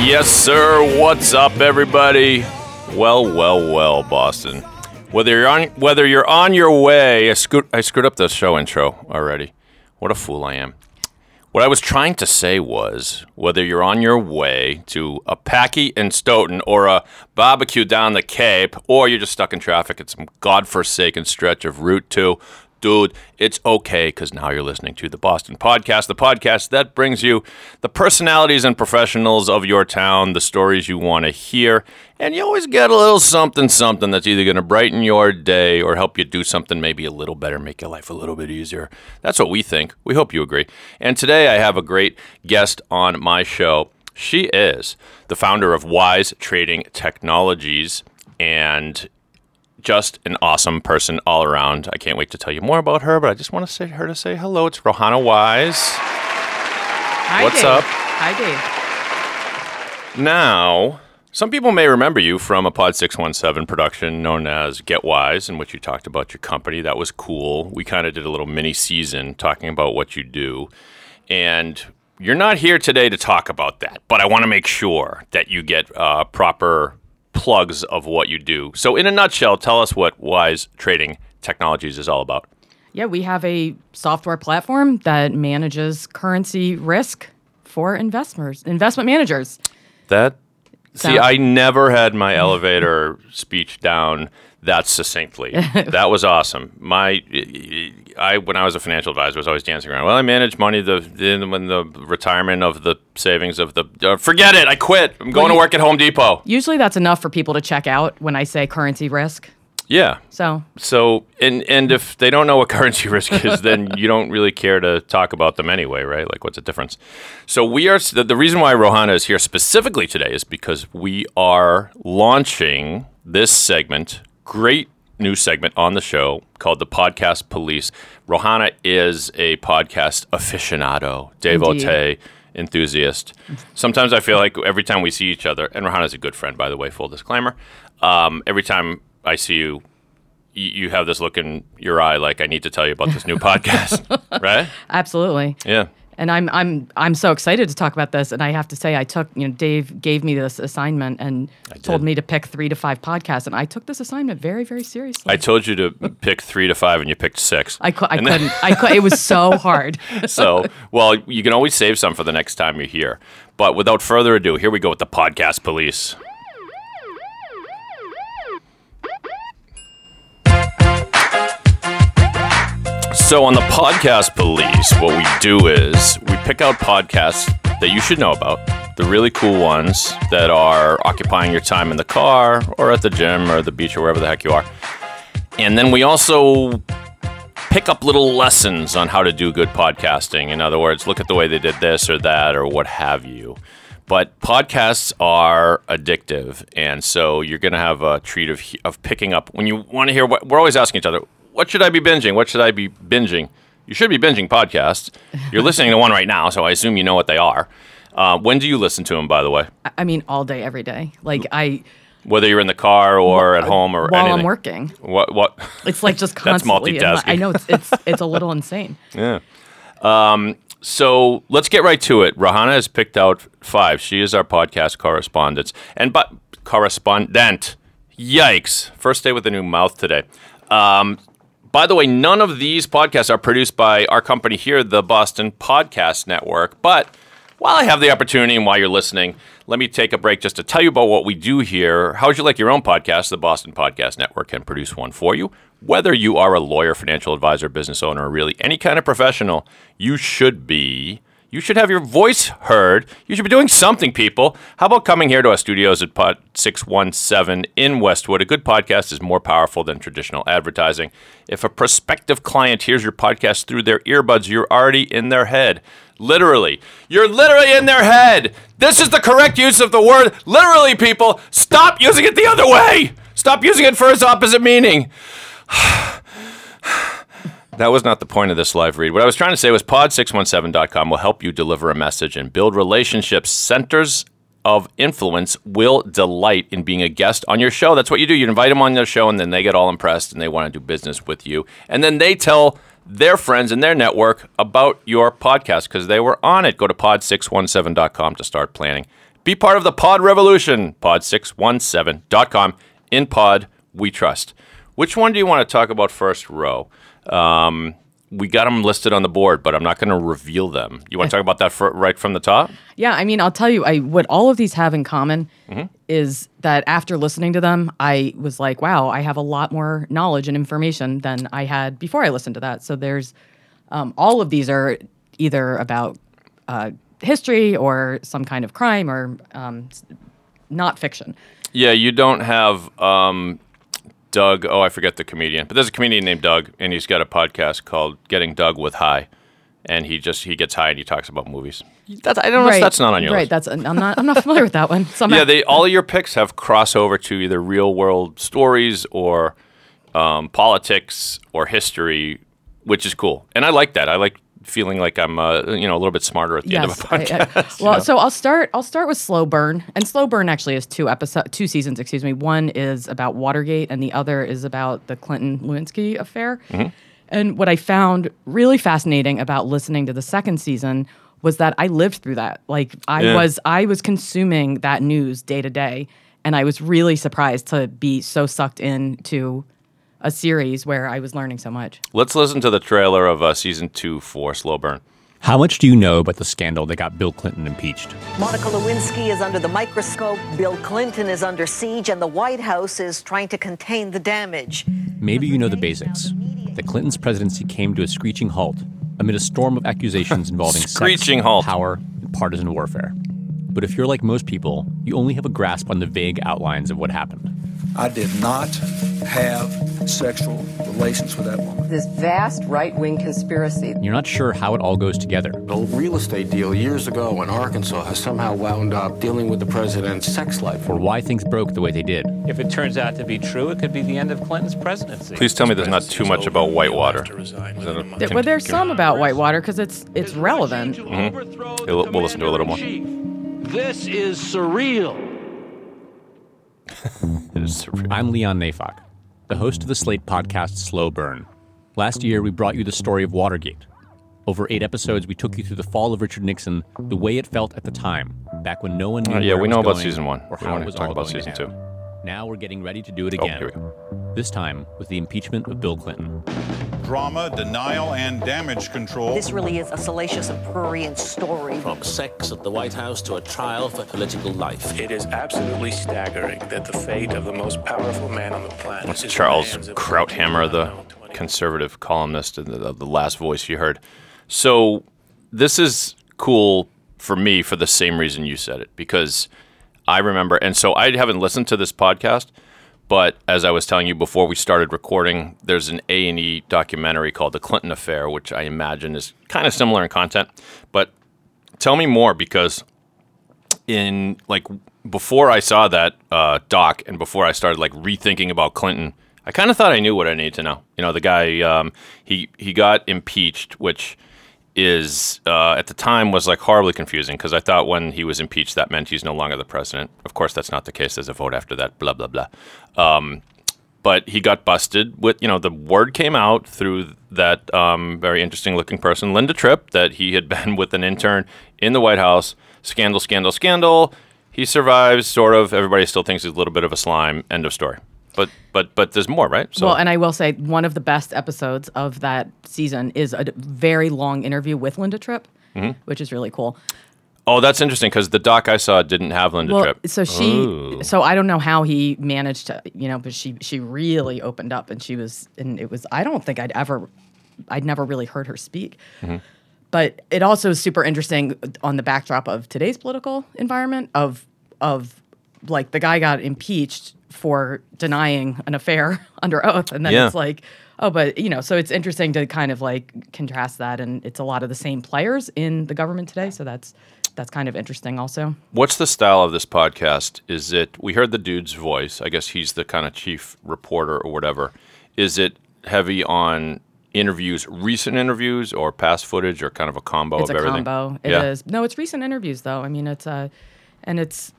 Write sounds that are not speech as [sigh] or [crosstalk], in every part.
Yes, sir. What's up, everybody? Well, well, well, Boston. Whether you're on whether you're on your way, I screwed I screwed up the show intro already. What a fool I am. What I was trying to say was whether you're on your way to a Packy in Stoughton or a barbecue down the Cape, or you're just stuck in traffic at some godforsaken stretch of Route 2, dude, it's okay because now you're listening to the Boston Podcast, the podcast that brings you the personalities and professionals of your town, the stories you want to hear, and you always get a little something, something that's either going to brighten your day or help you do something maybe a little better, make your life a little bit easier. That's what we think. We hope you agree. And today I have a great guest on my show. She is the founder of Wise Trading Technologies and just an awesome person all around. I can't wait to tell you more about her, but I just want to say her to say hello. It's Rohanna Wise. Hi, What's Dave. up? Hi, Dave. Now, some people may remember you from a Pod 617 production known as Get Wise, in which you talked about your company. That was cool. We kind of did a little mini season talking about what you do. And you're not here today to talk about that, but I want to make sure that you get uh, proper plugs of what you do. So, in a nutshell, tell us what Wise Trading Technologies is all about. Yeah, we have a software platform that manages currency risk for investors, investment managers. That see, I never had my elevator speech down that succinctly. [laughs] that was awesome. My, I when I was a financial advisor, was always dancing around. Well, I manage money the, then when the retirement of the savings of the. Uh, forget it. I quit. I'm going to work at Home Depot. Usually that's enough for people to check out when I say currency risk. Yeah. So, So and and if they don't know what [laughs] currency risk is, then you don't really care to talk about them anyway, right? Like, what's the difference? So we are the, the reason why Rohanna is here specifically today is because we are launching this segment, great new segment on the show called the Podcast Police. Rohanna is a podcast aficionado, devotee. Enthusiast. Sometimes I feel like every time we see each other, and Rohanna's a good friend, by the way, full disclaimer. Um, every time I see you, you have this look in your eye like I need to tell you about this new [laughs] podcast, right? absolutely. Yeah. And I'm I'm I'm so excited to talk about this. And I have to say, I took you know Dave gave me this assignment and told me to pick three to five podcasts, and I took this assignment very very seriously. I told you to pick three to five, and you picked six. I, cou- I couldn't. I could. It was so hard. [laughs] so, well, you can always save some for the next time you're here. But without further ado, here we go with the podcast police. So, on the podcast police, what we do is we pick out podcasts that you should know about, the really cool ones that are occupying your time in the car or at the gym or the beach or wherever the heck you are. And then we also pick up little lessons on how to do good podcasting. In other words, look at the way they did this or that or what have you. But podcasts are addictive, and so you're going to have a treat of of picking up when you want to hear what we're always asking each other. What should I be binging? What should I be binging? You should be binging podcasts. You're listening to one right now, so I assume you know what they are. Uh, when do you listen to them, by the way? I- mean, all day, every day. Like I, Whether you're in the car or at home or while anything. I'm working. What? What? It's like just [laughs] That's constantly. my- multitasking. I know it's it's it's a little insane. [laughs] Yeah. Um, so let's get right to it. Rohanna has picked out five. She is our podcast correspondent. And but correspondent. Yikes. First day with a new mouth today. Um, by the way, none of these podcasts are produced by our company here, the Boston Podcast Network. But while I have the opportunity and while you're listening, let me take a break just to tell you about what we do here. How would you like your own podcast? The Boston Podcast Network can produce one for you. Whether you are a lawyer, financial advisor, business owner, or really any kind of professional, you should be You should have your voice heard. You should be doing something, people. How about coming here to our studios at Pod 617 in Westwood? A good podcast is more powerful than traditional advertising. If a prospective client hears your podcast through their earbuds, you're already in their head. Literally. You're literally in their head. This is the correct use of the word literally, people. Stop using it the other way. Stop using it for its opposite meaning. [sighs] That was not the point of this live read. What I was trying to say was pod617.com will help you deliver a message and build relationships. Centers of influence will delight in being a guest on your show. That's what you do. You invite them on their show, and then they get all impressed and they want to do business with you. And then they tell their friends in their network about your podcast because they were on it. Go to pod617.com to start planning. Be part of the pod revolution. Pod617.com. In pod, we trust. Which one do you want to talk about first, Row? Um, we got them listed on the board, but I'm not going to reveal them. You want to talk about that for, right from the top? Yeah, I mean, I'll tell you, I what all of these have in common is that after listening to them, I was like, wow, I have a lot more knowledge and information than I had before I listened to that. So there's um, all of these are either about uh, history or some kind of crime or um, not fiction. Yeah, you don't have um, Doug. Oh, I forget the comedian, but there's a comedian named Doug, and he's got a podcast called Getting Doug with High, and he just he gets high and he talks about movies. That's, I don't know if that's not on your right. list. That's I'm not I'm not familiar with that one. [laughs] Somehow. yeah, they all of your picks have crossover to either real world stories or um, politics or history, which is cool, and I like that. I like feeling like I'm uh, you know a little bit smarter at the end of a I- I- podcast. [laughs] well, so I'll start. I'll start with Slow Burn, and Slow Burn actually is two episode, two seasons. Excuse me. One is about Watergate, and the other is about the Clinton Lewinsky affair. Mm-hmm. And what I found really fascinating about listening to the second season was that I lived through that. Like I Yeah. was, I was consuming that news day to day, and I was really surprised to be so sucked into a series where I was learning so much. Let's listen to the trailer of uh, season two for Slow Burn. How much do you know about the scandal that got Bill Clinton impeached? Monica Lewinsky is under the microscope, Bill Clinton is under siege, and the White House is trying to contain the damage. Maybe you know the basics. That Clinton's presidency came to a screeching halt amid a storm of accusations [laughs] involving Screeching sex, halt. power, and partisan warfare. But if you're like most people, you only have a grasp on the vague outlines of what happened. I did not have sexual relations with that woman. this vast right wing conspiracy. You're not sure how it all goes together. A real estate deal years ago in Arkansas has somehow wound up dealing with the president's sex life. or why things broke the way they did. If it turns out to be true, it could be the end of Clinton's presidency. Please tell me there's not too much about Whitewater. Is a- There, well, there's can- some about Whitewater because it's it's relevant. Mm-hmm. We'll- we'll listen to a little more. This is surreal. It is surreal. [laughs] I'm Leon Neyfakh, the host of the Slate podcast Slow Burn. Last year, we brought you the story of Watergate. Over eight episodes, we took you through the fall of Richard Nixon, the way it felt at the time, back when no one knew. Uh, yeah, we it know about season one. or We how wanna it was talk about to season two. Now we're getting ready to do it Oh, again. here we go. This time with the impeachment of Bill Clinton. Drama, denial, and damage control. This really is a salacious and prurient story. From sex at the White House to a trial for political life. It is absolutely staggering that the fate of the most powerful man on the planet That's Charles the hands of Krauthammer, the conservative columnist, and the, the last voice you heard. So this is cool for me for the same reason you said it, because I remember, and so I haven't listened to this podcast, but as I was telling you before we started recording, there's an A and E documentary called The Clinton Affair, which I imagine is kind of similar in content. But tell me more because in like before I saw that uh, doc and before I started like rethinking about Clinton, I kind of thought I knew what I needed to know. You know, the guy um, he he got impeached, which is uh, at the time was like horribly confusing because I thought when he was impeached that meant he's no longer the president. Of course, that's not the case. There's a vote after that. Blah blah blah. Um, but he got busted with you know the word came out through that um, very interesting looking person linda tripp that he had [laughs] been with an intern in the white house scandal scandal scandal he survives sort of everybody still thinks he's a little bit of a slime end of story but but but there's more right so well, and I will say one of the best episodes of that season is a very long interview with Linda Tripp, Mm-hmm. which is really cool. oh that's interesting because the doc i saw didn't have linda Well, tripp so she, Ooh. so I don't know how he managed to, you know, but she she really opened up, and she was, and it was. I don't think I'd ever, I'd never really heard her speak. Mm-hmm. But it also is super interesting on the backdrop of today's political environment of of like the guy got impeached for denying an affair [laughs] under oath, and then Yeah. it's like, Oh, but you know, so it's interesting to kind of like contrast that, and it's a lot of the same players in the government today. So that's that's kind of interesting, also. What's the style of this podcast? Is it we heard the dude's voice? I guess he's the kind of chief reporter or whatever. Is it heavy on interviews, recent interviews, or past footage, or kind of a combo It's of a everything? combo. It is yeah. no, it's recent interviews though. I mean, it's uh, and it's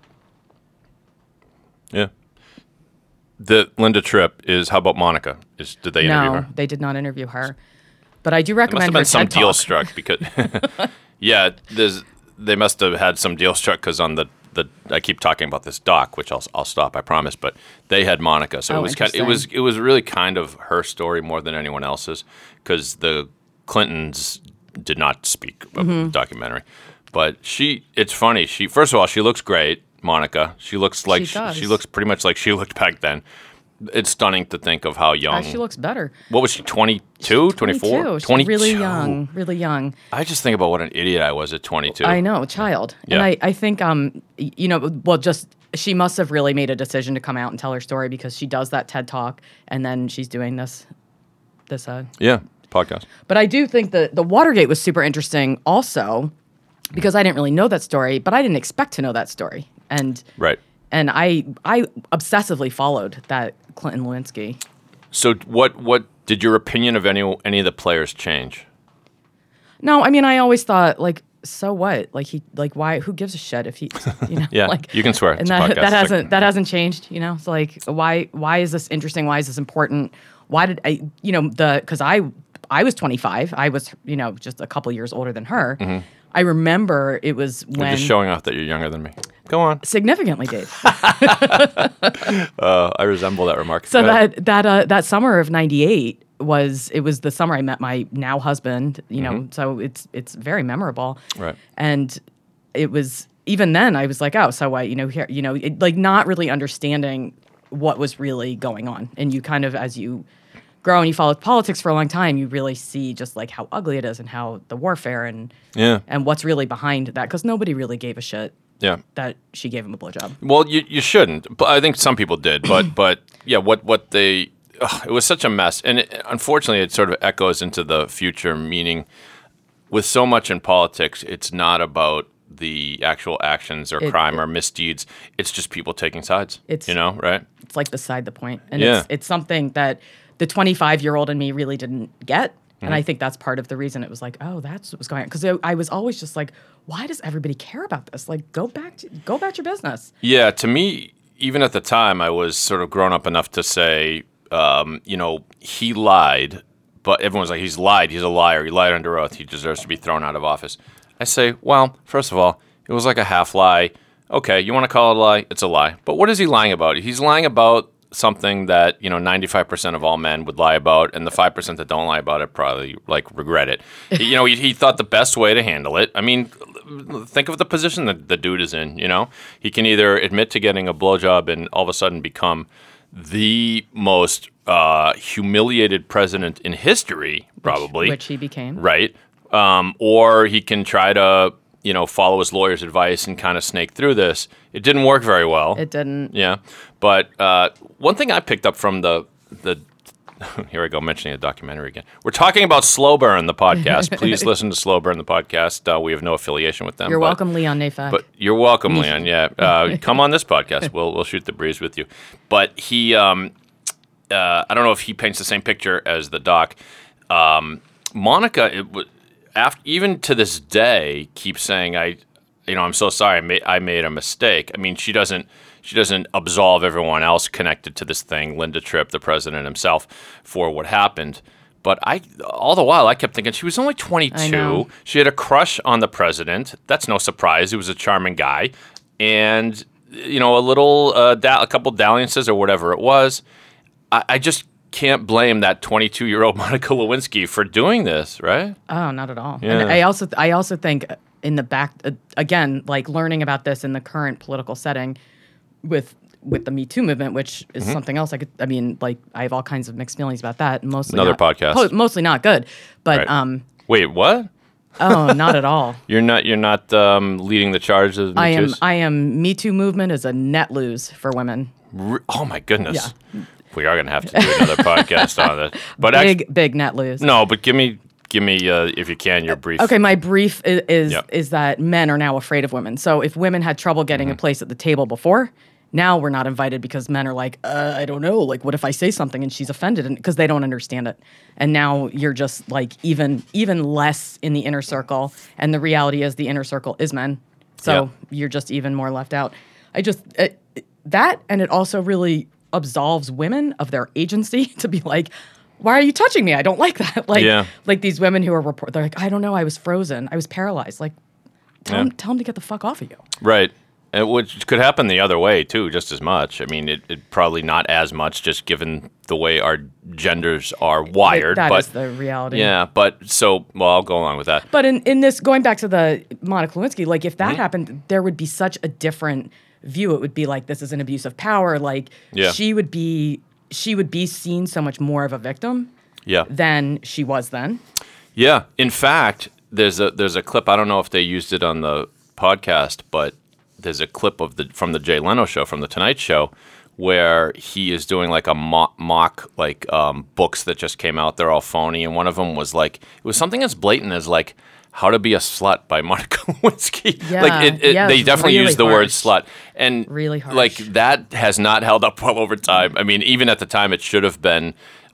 Yeah. The Linda Tripp is. How about Monica? Is did they interview her? no, her? they did not interview her, but I do There must recommend have been some deal struck because, [laughs] [laughs] yeah, there's they must have had some deal struck because on the the I keep talking about this doc, which I'll I'll stop, I promise. But they had Monica, so Oh, it was kind, it was it was really kind of her story more than anyone else's because the Clintons did not speak Mm-hmm. the documentary. But she, it's funny. She first of all, she looks great, Monica. She looks like she, she looks pretty much like she looked back then. It's stunning to think of how young. Uh, she looks better. what was she? 22, 24? 22. 22. really young, really young. I just think about what an idiot I was at 22. I know, child. And I, I think, um, you know, well, just she must have really made a decision to come out and tell her story because she does that TED talk and then she's doing this, this, uh, Yeah, podcast. but I do think that the Watergate was super interesting also because I didn't really know that story, but I didn't expect to know that story. And, Right. and I, I obsessively followed that Clinton Lewinsky. So what what did your opinion of any any of the players change? No, I mean, I always thought like, so what? Like he, like why? Who gives a shit if he, you know? [laughs] Yeah, like you can swear. and that that hasn't that hasn't changed. You know, it's like why why is this interesting? Why is this important? Why did I? You know, the because I I was 25. I was you know just a couple years older than her. Mm-hmm. I remember it was Mm-hmm. You're when just showing off that you're younger than me. Go on. significantly, Dave. [laughs] Uh, I resemble that remark. So that that uh, that summer of '98 was it was the summer I met my now husband. You know, so it's it's very memorable. Mm-hmm. Right. And it was even then I was like, oh, so what? You know, here, you know, it, like not really understanding what was really going on, and you kind of as you grow and you follow politics for a long time, you really see just like how ugly it is and how the warfare and Yeah. and what's really behind that because nobody really gave a shit Yeah. that she gave him a blowjob. Well, you you shouldn't, but I think some people did. But [clears throat] but yeah, what what they ugh, it was such a mess, and it, unfortunately, it sort of echoes into the future. Meaning, with so much in politics, it's not about the actual actions or It- crime or misdeeds. It's just people taking sides. It's- you know right. it's like beside the point and Yeah. it's it's something that the 25 year old in me really didn't get Mm-hmm. and i think that's part of the reason it was like oh that's what was going on because I, I was always just like why does everybody care about this like go back to go about your business Yeah, to me, even at the time, I was sort of grown up enough to say, um, you know, he lied, but everyone's like, he's lied, he's a liar, he lied under oath, he deserves to be thrown out of office. I say, well, first of all, it was like a half lie. Okay, you want to call it a lie? It's a lie. But what is he lying about? He's lying about something that, you know, 95% of all men would lie about, and the 5% that don't lie about it probably, like, regret it. [laughs] you know, he, he thought the best way to handle it. I mean, think of the position that the dude is in. You know, he can either admit to getting a blowjob and all of a sudden become the most uh, humiliated president in history, probably. which he became right? Um, or he can try to, you know, follow his lawyer's advice and kind of snake through this. It didn't work very well. it didn't Yeah, but uh, one thing I picked up from the the [laughs] here I go mentioning a documentary again. We're talking about Slow Burn, the podcast. [laughs] Please listen to Slow Burn, the podcast. Uh, we have no affiliation with them. you're but- welcome leon neyfakh But you're welcome, [laughs] Leon. Yeah, uh, come on this podcast. We'll we'll shoot the breeze with you. But he, um, uh, I don't know if he paints the same picture as the doc. Um, Monica, it after, even to this day, keeps saying, "I, you know, I'm so sorry. I made I made a mistake." I mean, she doesn't she doesn't absolve everyone else connected to this thing, Linda Tripp, the president himself, for what happened. But I, all the while, I kept thinking she was only 22. She had a crush on the president. That's no surprise. He was a charming guy, and you know, a little, uh, da- a couple dalliances or whatever it was. I, I just can't blame that 22 year old [laughs] Monica Lewinsky for doing this, right? Oh, not at all. Yeah. And I also I also think in the back uh, again, like learning about this in the current political setting with with the Me Too movement, which is Mm-hmm. something else. I could, I mean, like I have all kinds of mixed feelings about that. Mostly Another not- podcast. po- mostly not good, but Right. um, Wait, what? oh, not at all. [laughs] You're not you're not um, leading the charge of Me I am? I am Me Too movement is a net lose for women. Re- oh my goodness. We are gonna have to do another [laughs] podcast on it. But big act- big net lose. no, but give me give me uh, if you can your brief. Okay, my brief is is, Yep. is that men are now afraid of women. So if women had trouble getting a place at the table before, now we're not invited because men are like, uh, I don't know, like what if I say something and she's offended, and because they don't understand it. And now you're just like even even less in the inner circle, and the reality is the inner circle is men. So Yeah. you're just even more left out. I just uh, that, and it also really absolves women of their agency [laughs] to be like. Why are you touching me? I don't like that. [laughs] Like, Yeah. like these women who are report, they're like, I don't know, I was frozen, I was paralyzed. Like, tell Yeah. them, tell them to get the fuck off of you. Right. And which could happen the other way too, just as much. I mean, it, it probably not as much, just given the way our genders are wired. That but is the reality. yeah, but so well, I'll go along with that. But in, in this, going back to the Monica Lewinsky, like if Mm-hmm. that happened, there would be such a different view. It would be like this is an abuse of power. Like Yeah. she would be, she would be seen so much more of a victim Yeah. than she was then. Yeah. In fact, there's a there's a clip. I don't know if they used it on the podcast, but there's a clip of the from the Jay Leno show from the Tonight Show where he is doing like a mock, mock like um, books that just came out. They're all phony, and one of them was like it was something as blatant as like How to Be a Slut by Monica Lewinsky. [laughs] Yeah, like it, it, yeah, they definitely really used the word slut, and Really harsh. like that has not held up well over time. I mean, even at the time, it should have been.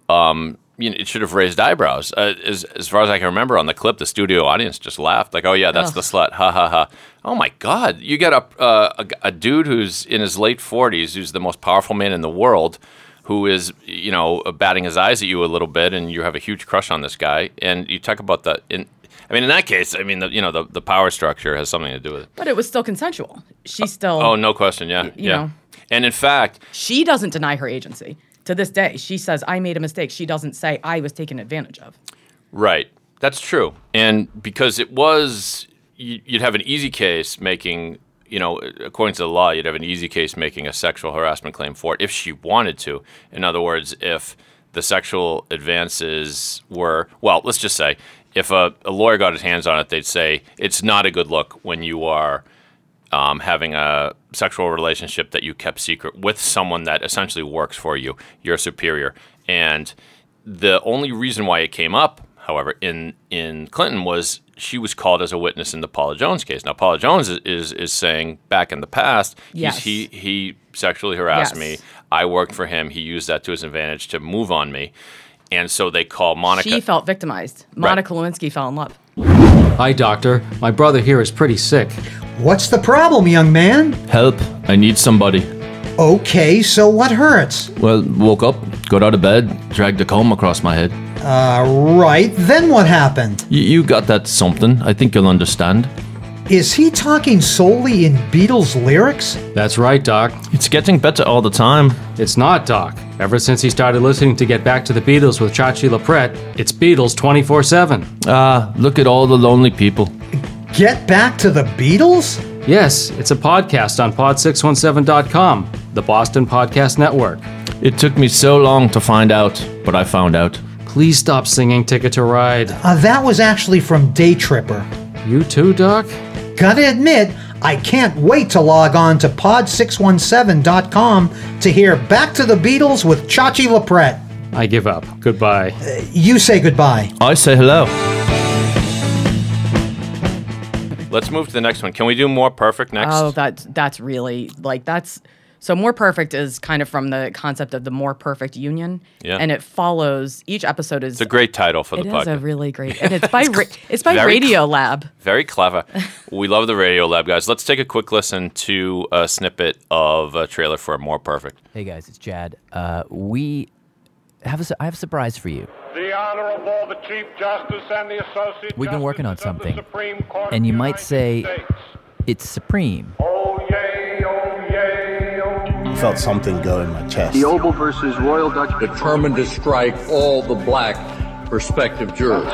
Um, you know, it should have raised eyebrows. Uh, as, as far as I can remember on the clip, the studio audience just laughed, like, "Oh yeah, that's the slut." Ha ha ha! Oh my God, you got a, uh, a a dude who's in his late forties, who's the most powerful man in the world, who is you know batting his eyes at you a little bit, and you have a huge crush on this guy, and you talk about the. In, I mean, in that case, I mean, the, you know, the, the power structure has something to do with it. But it was still consensual. She oh, still, Oh, no question. Yeah, you yeah. know. And in fact, she doesn't deny her agency. To this day, she says, I made a mistake. She doesn't say, I was taken advantage of. Right. That's true. And because it was, you'd have an easy case making, you know, according to the law, you'd have an easy case making a sexual harassment claim for it if she wanted to. In other words, if the sexual advances were, well, let's just say, if a, a lawyer got his hands on it, they'd say it's not a good look when you are um, having a sexual relationship that you kept secret with someone that essentially works for you, your superior. And the only reason why it came up, however, in in Clinton was she was called as a witness in the Paula Jones case. Now, Paula Jones is is, is saying back in the past, Yes. he he sexually harassed Yes. me. I worked for him. He used that to his advantage to move on me. And so they call Monica. She felt victimized. Monica Lewinsky fell in love. Hi, doctor. My brother here is pretty sick. What's the problem, young man? Help. I need somebody. Okay, so what hurts? Well, woke up, got out of bed, dragged a comb across my head. Uh, right, then what happened? Y- you got that something. I think you'll understand. Is he talking solely in Beatles lyrics? That's right, Doc. It's getting better all the time. It's not, Doc. Ever since he started listening to Get Back to the Beatles with Chachi LaPret, it's Beatles 24 7. Ah, look at all the lonely people. Get back to the Beatles? Yes, it's a podcast on pod617.com, the Boston Podcast Network. It took me so long to find out, but I found out. Please stop singing Ticket to Ride. Uh, that was actually from Day Tripper. You too, Doc? Gotta admit, I can't wait to log on to pod617.com to hear Back to the Beatles with Chachi LaPret. I give up. Goodbye. Uh, you say goodbye. I say hello. Let's move to the next one. Can we do more perfect next? Oh, that's that's really like that's so more perfect is kind of from the concept of the more perfect union. Yeah. And it follows each episode is It's a great title for the podcast. It is a really great and it's [laughs] by ra- it's by very Radio Lab. Very clever. [laughs] we love the Radio Lab guys. Let's take a quick listen to a snippet of a trailer for More Perfect. Hey guys, it's Jad. Uh, we have a, su- I have a surprise for you. The Honorable the Chief Justice and the Associate We've been working on of the something, Supreme and you the might say States. it's supreme. Oh yay, yay, oh felt something go in my chest. Kiobel versus Royal Dutch. Determined to strike all the black prospective jurors.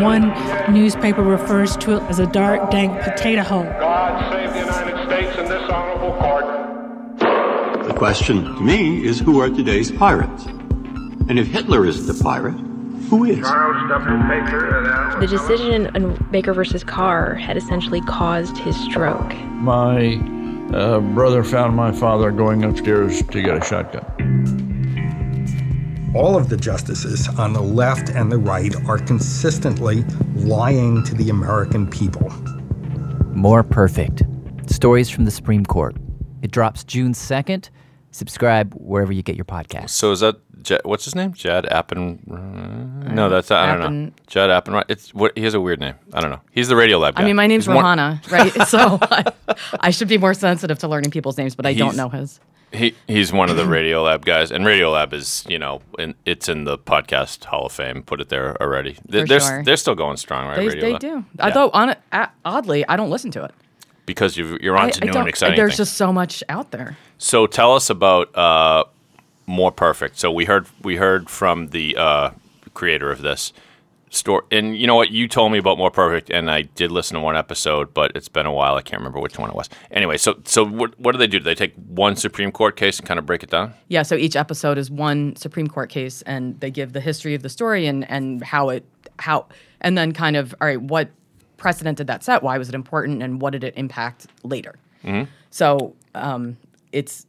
One newspaper refers to it as a dark, dank potato hole. God save the United States and this honorable court. The question to me is who are today's pirates? And if Hitler isn't a pirate, who is? Charles Whittaker. The decision in Baker versus Carr had essentially caused his stroke. My uh, brother found my father going upstairs to get a shotgun. all of the justices on the left and the right are consistently lying to the American people. More Perfect Stories from the Supreme Court. It drops June 2nd. Subscribe wherever you get your podcasts. So is that What's his name? Jed Appen? No, that's I don't know. Appen- Jed Appenright. It's what he has a weird name. I don't know. He's the Radio Lab guy. I mean, my name's He's Rohanna, right? [laughs] so I, I should be more sensitive to learning people's names, but I don't know his. He he's one of the Radio Lab guys, and Radio Lab is you know in, it's in the podcast Hall of Fame. Put it there already. They, For they're sure. they're still going strong, right? They, they do. Yeah. Although, on a- oddly, I don't listen to it. because you you're on I, to I new and don't- exciting There's things. just so much out there. So tell us about uh, more perfect. So we heard we heard from the uh, creator of this store, and you know what? You told me about more perfect, and I did listen to one episode, but it's been a while. I can't remember which one it was. Anyway, so so what what do they do? Do they take one Supreme Court case and kind of break it down? Yeah, so each episode is one Supreme Court case, and they give the history of the story and and how it how and then kind of all right, what precedent did that set? Why was it important, and what did it impact later? Mhm. So um, it's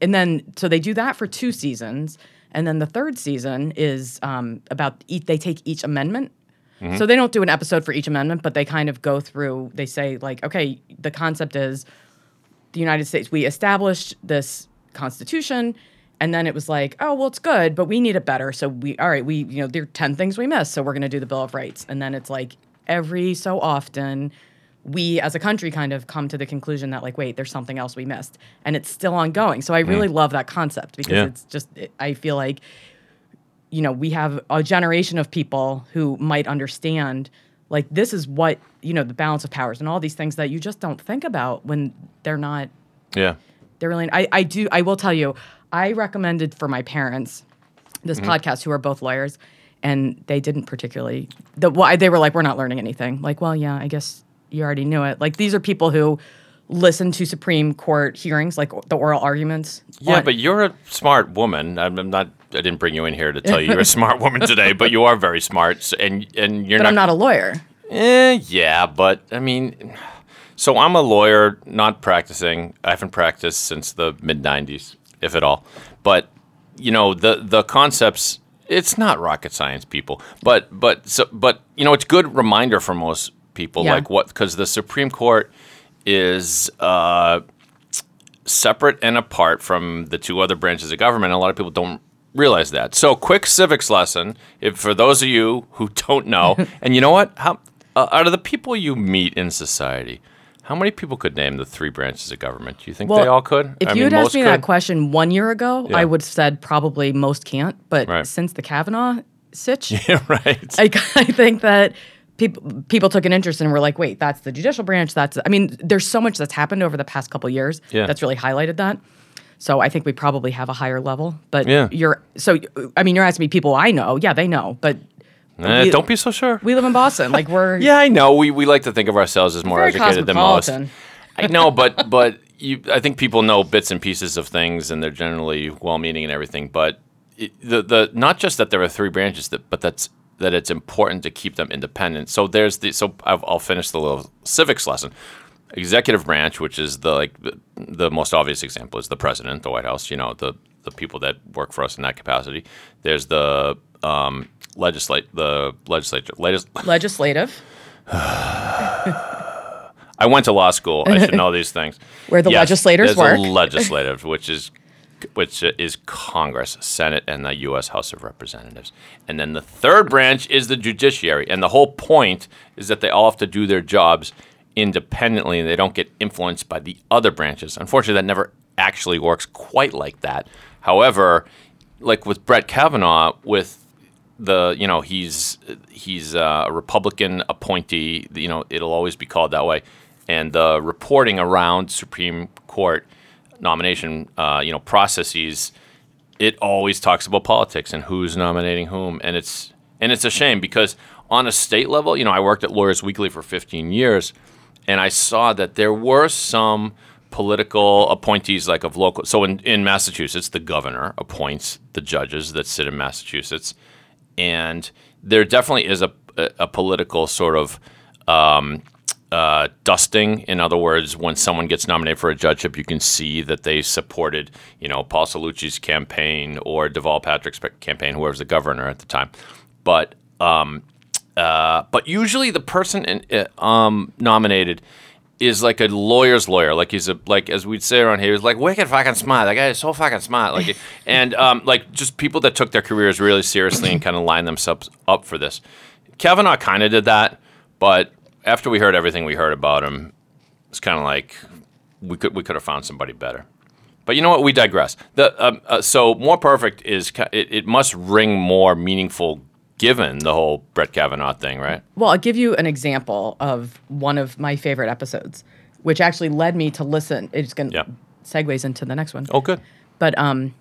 and then so they do that for two seasons, and then the third season is um, about each, they take each amendment. Mhm. So they don't do an episode for each amendment, but they kind of go through. They say like, okay, the concept is the United States, we established this constitution, and then it was like, oh, well, it's good, but we need it better. So we, all right, we, you know, there are 10 things we missed, so we're going to do the Bill of Rights. And then it's like every so often, we as a country kind of come to the conclusion that, like, wait, there's something else we missed. And it's still ongoing. So I really Mm. love that concept because Yeah. it's just, it, I feel like, you know, we have a generation of people who might understand like this is what, you know, the balance of powers and all these things that you just don't think about when they're not Yeah. they're really I, I do I will tell you, I recommended for my parents this Mhm. podcast who are both lawyers and they didn't particularly the why they were like, We're not learning anything. Like, well, yeah, I guess you already knew it. Like these are people who listen to Supreme Court hearings, like the oral arguments. Yeah, on- but you're a smart woman. I'm I'm not. I didn't bring you in here to tell you you're a [laughs] smart woman today, but you are very smart, and and you're but not. I'm not a lawyer. Eh, yeah, but I mean, so I'm a lawyer, not practicing. I haven't practiced since the mid '90s, if at all. But you know, the the concepts. It's not rocket science, people. But but so but you know, it's good reminder for most people, Yeah. like what because the Supreme Court is. Uh, separate and apart from the two other branches of government. A lot of people don't realize that. So, quick civics lesson, if for those of you who [laughs] don't know, [laughs] and you know what, how uh, out of the people you meet in society, how many people could name the three branches of government? Do you think they all could? If I you mean, had asked me that question one year ago, Yeah. I would have said probably most can't. But Right. since the Kavanaugh sitch, [laughs] yeah, right. I, I think that people people took an interest and were like, wait, that's the judicial branch. That's I mean, there's so much that's happened over the past couple years Yeah. that's really highlighted that. So I think we probably have a higher level. But Yeah. you're so I mean, you're asking me people I know. Yeah, they know, but. Eh, we- don't be so sure. We live in Boston. Like we're [laughs] Yeah, I know. We, we like to think of ourselves as more educated than most. I know, [laughs] but but you, I think people know bits and pieces of things, and they're generally well-meaning and everything. But it, the the not just that there are three branches, that but that's that it's important to keep them independent. So there's the so I've, I'll finish the little civics lesson. Executive branch, which is the like the, the most obvious example, is the president, the White House. You know the the people that work for us in that capacity. There's the um, legislate the legislature legis- legislative. [sighs] I went to law school. I should know these things. [laughs] Where the legislators work. Legislative, which is which is Congress, Senate, and the U.S. House of Representatives. And then the third branch is the judiciary. And the whole point is that they all have to do their jobs independently, and they don't get influenced by the other branches. Unfortunately, that never actually works quite like that. However, like with Brett Kavanaugh, with the you know he's he's a Republican appointee. You know it'll always be called that way, and the reporting around Supreme Court nomination uh, you know processes, it always talks about politics and who's nominating whom, and it's and it's a shame because on a state level, you know I worked at Lawyers Weekly for 15 years, and I saw that there were some political appointees like of local so in, in massachusetts the governor appoints the judges that sit in massachusetts. And there definitely is a, a, a political sort of um, uh, dusting. In other words, when someone gets nominated for a judgeship, you can see that they supported, you know, Paul Cellucci's campaign or Deval Patrick's campaign, whoever's the governor at the time. But um, uh, but usually the person in, uh, um, nominated is like a lawyer's lawyer. Like he's a like as we'd say around here, he's like wicked fucking smart. That guy is so fucking smart. Like [laughs] and um, like just people that took their careers really seriously and kind of lined themselves up for this. Kavanaugh kind of did that, but after we heard everything we heard about him, it's kind of like we could we could have found somebody better. But you know what? We digress. The um, uh, so more perfect is it, it must ring more meaningful given the whole Brett Kavanaugh thing, right? Well, I'll give you an example of one of my favorite episodes, which actually led me to listen. It's going to segues into the next one. Oh, good. But um,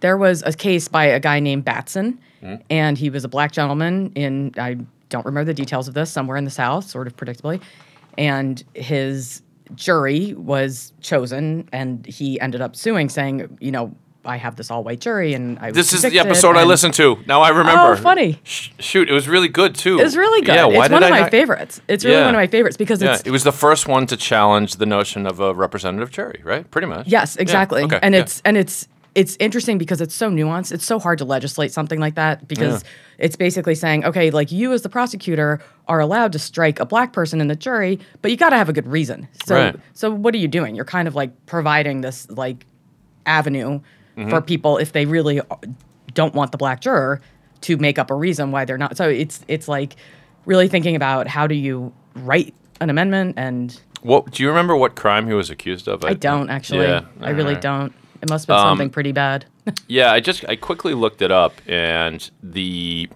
there was a case by a guy named Batson, Mhm. and he was a black gentleman in I don't remember the details of this somewhere in the South, sort of predictably, and his jury was chosen, and he ended up suing, saying, you know. I have this all white jury, and I was This is the episode I listened to. Now I remember. Oh, funny! Sh- shoot, it was really good too. It was really good. Yeah, why it's did one of I my not- favorites. It's really Yeah. one of my favorites because yeah, it's it was the first one to challenge the notion of a representative jury, right? Pretty much. Yes, exactly. okay, and yeah. it's and it's it's interesting because it's so nuanced. It's so hard to legislate something like that because it's basically saying, okay, like you as the prosecutor are allowed to strike a black person in the jury, but you got to have a good reason. So Right. so what are you doing? You're kind of like providing this like avenue for Mhm. people if they really don't want the black juror to make up a reason why they're not. So it's it's like really thinking about how do you write an amendment and What do you remember? What crime he was accused of? I don't actually. Yeah, I really alright. don't. It must have been Um, something pretty bad. [laughs] Yeah, I just I quickly looked it up, and the